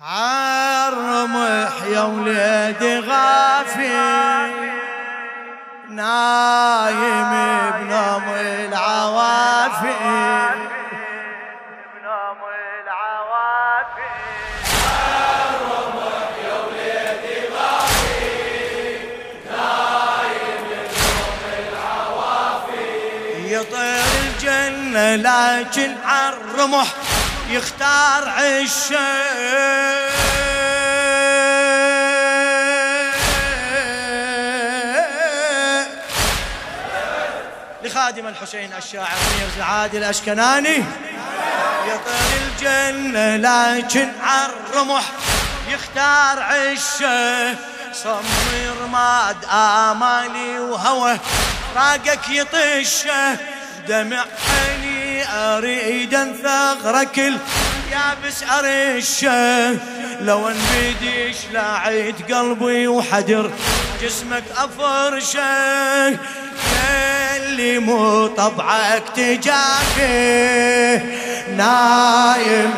عالرمح يا وليدي غافي. نايم بنوم العوافي. بنوم يطير الجنة لكن عالرمح يختار عشه لخادم الحسين الشاعر ميرزا عادل الأشكناني. يطير الجنة لكن عالرمح يختار عشه صمي رماد آمالي وهوى راقك يطشة دمع عيني اريد انثغرك يابس ارشه لو انبديش لاعيد قلبي وحدر جسمك أفرشة. اللي مو طبعك تجافي نايم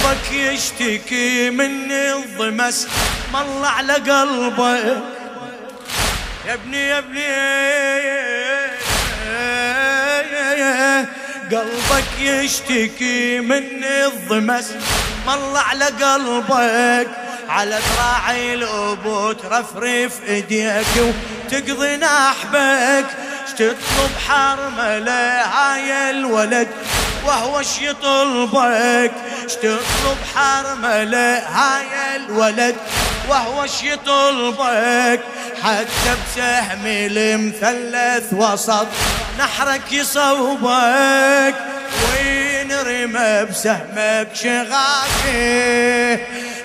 قلبك يشتكي من الضمس مر على قلبه. يا ابني يا ابني. قلبك يشتكي من الضمس مر على قلبك. على ذراعي الابو ترفرف إيديك وتقضي نحبك تطلب حرمله هاي الولد وهو اش يطلبك تطلب حرمله هاي الولد وهو يطلبك حتى بسهم المثلث وسط نحرك يصوبك وينرمى بسهمك شغافي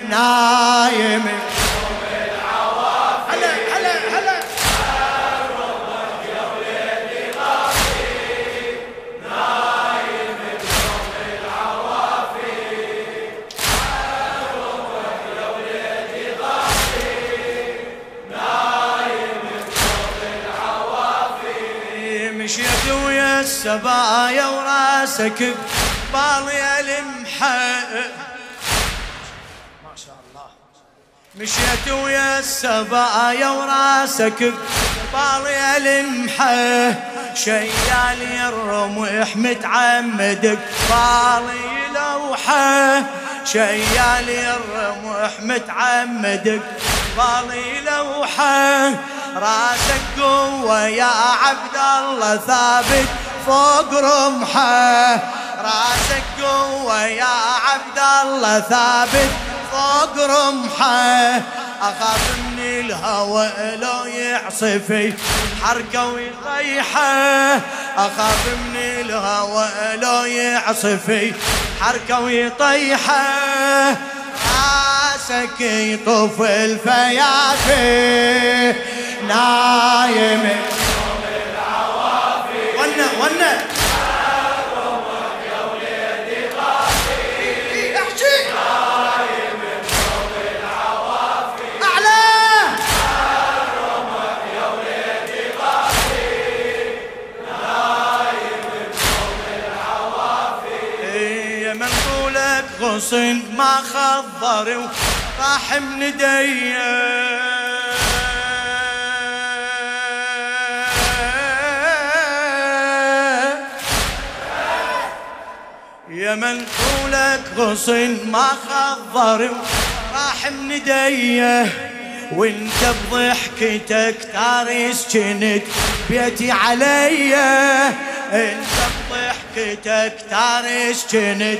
نايم ويا السبايا وراسك بالي المحى ما شاء الله. مشيت ويا السبايا وراسك بالي المحى شيالي الرمح متعمدك بالي لوحة. شيالي الرمح متعمدك بالي لوحة. راسك قوة يا عبد الله ثابت. فوق رمحة. راسك قوة يا عبد الله ثابت فوق رمحة. أخاف من الهوى لو يعصفي حركة ويطيحه أخاف من الهوى لو يعصفي حركة ويطيحه راسك يطوف الفيافي. نايم غصن ما خضر وراح من ديه يا من طولك غصن ما خضر راح من ديه وانت بضحكتك تاريس كنت بيتي علي. انت بضحكتك تاريس كنت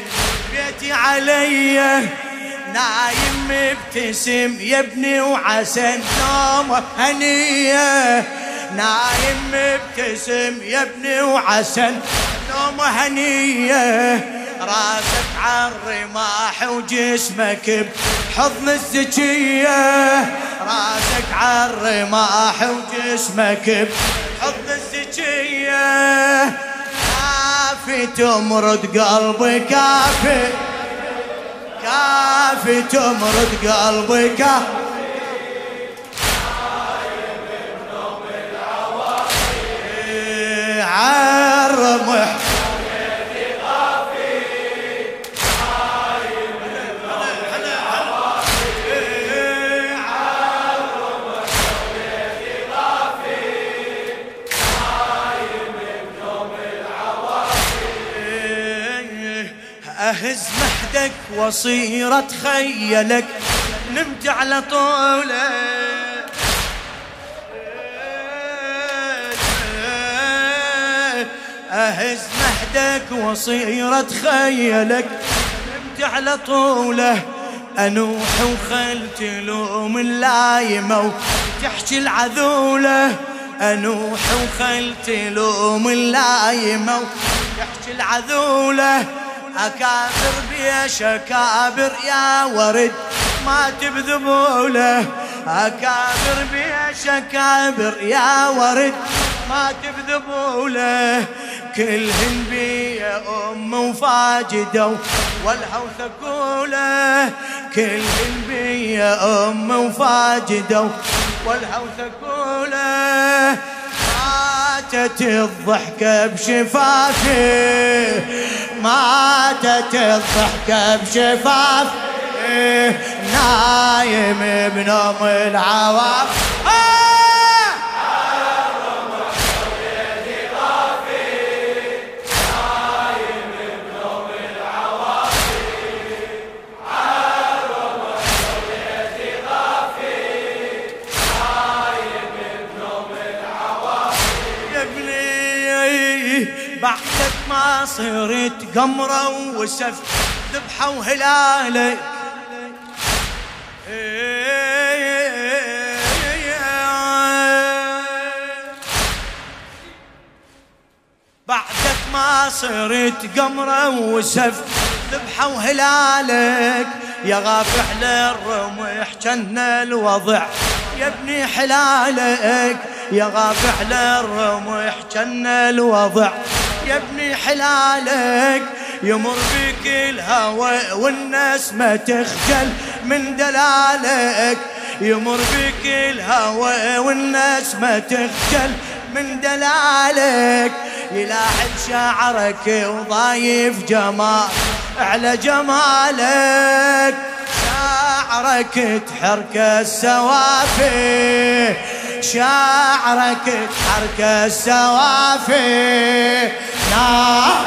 بيتي علي نايم مبتسم يا ابني وعسى النوم هنية. نايم مبتسم يا ابني وعسى النوم هنية. راسك عالرماح وجسمك بحضن الزكية. راسك عالرماح وجسمك بحضن الزكية. تمرد قلبي كافي. كافي تمرد قلبي كافي. عالرمح أهز محدك وصير أتخيلك نمت على طوله أهز محدك وصير أتخيلك نمت على طوله أنوح وخلت لوم اللايمة وتحكي العذولة أنوح وخلت لوم اللايمة وتحكي العذولة أكابر بيش أكابر يا ورد ما تبذبوله أكابر بيش أكابر يا ورد ما تبذبوله كلهن بي يا أم وفاجدة والهو ثقولة كلهن بي يا أم وفاجدة والهو ثقولة ماتت الضحكة بشفافي. ماتت الضحكة بشفافي نايم بنوم العواف. ما صرت قمرة وسف ذبحة وهلالك بعدك ما صرت قمرة وسف ذبحة وهلالك يا غافح للرمح جن الوضع يا ابني حلالك. يا غافح للرمح جن الوضع يا ابني حلالك يمر بك الهوى والناس ما تخجل من دلالك. يمر بك الهوى والناس ما تخجل من دلالك. يلاعب شعرك وضايف جمال على جمالك. شعرك تحرك السوافي. شعرك حركة السوافي. نار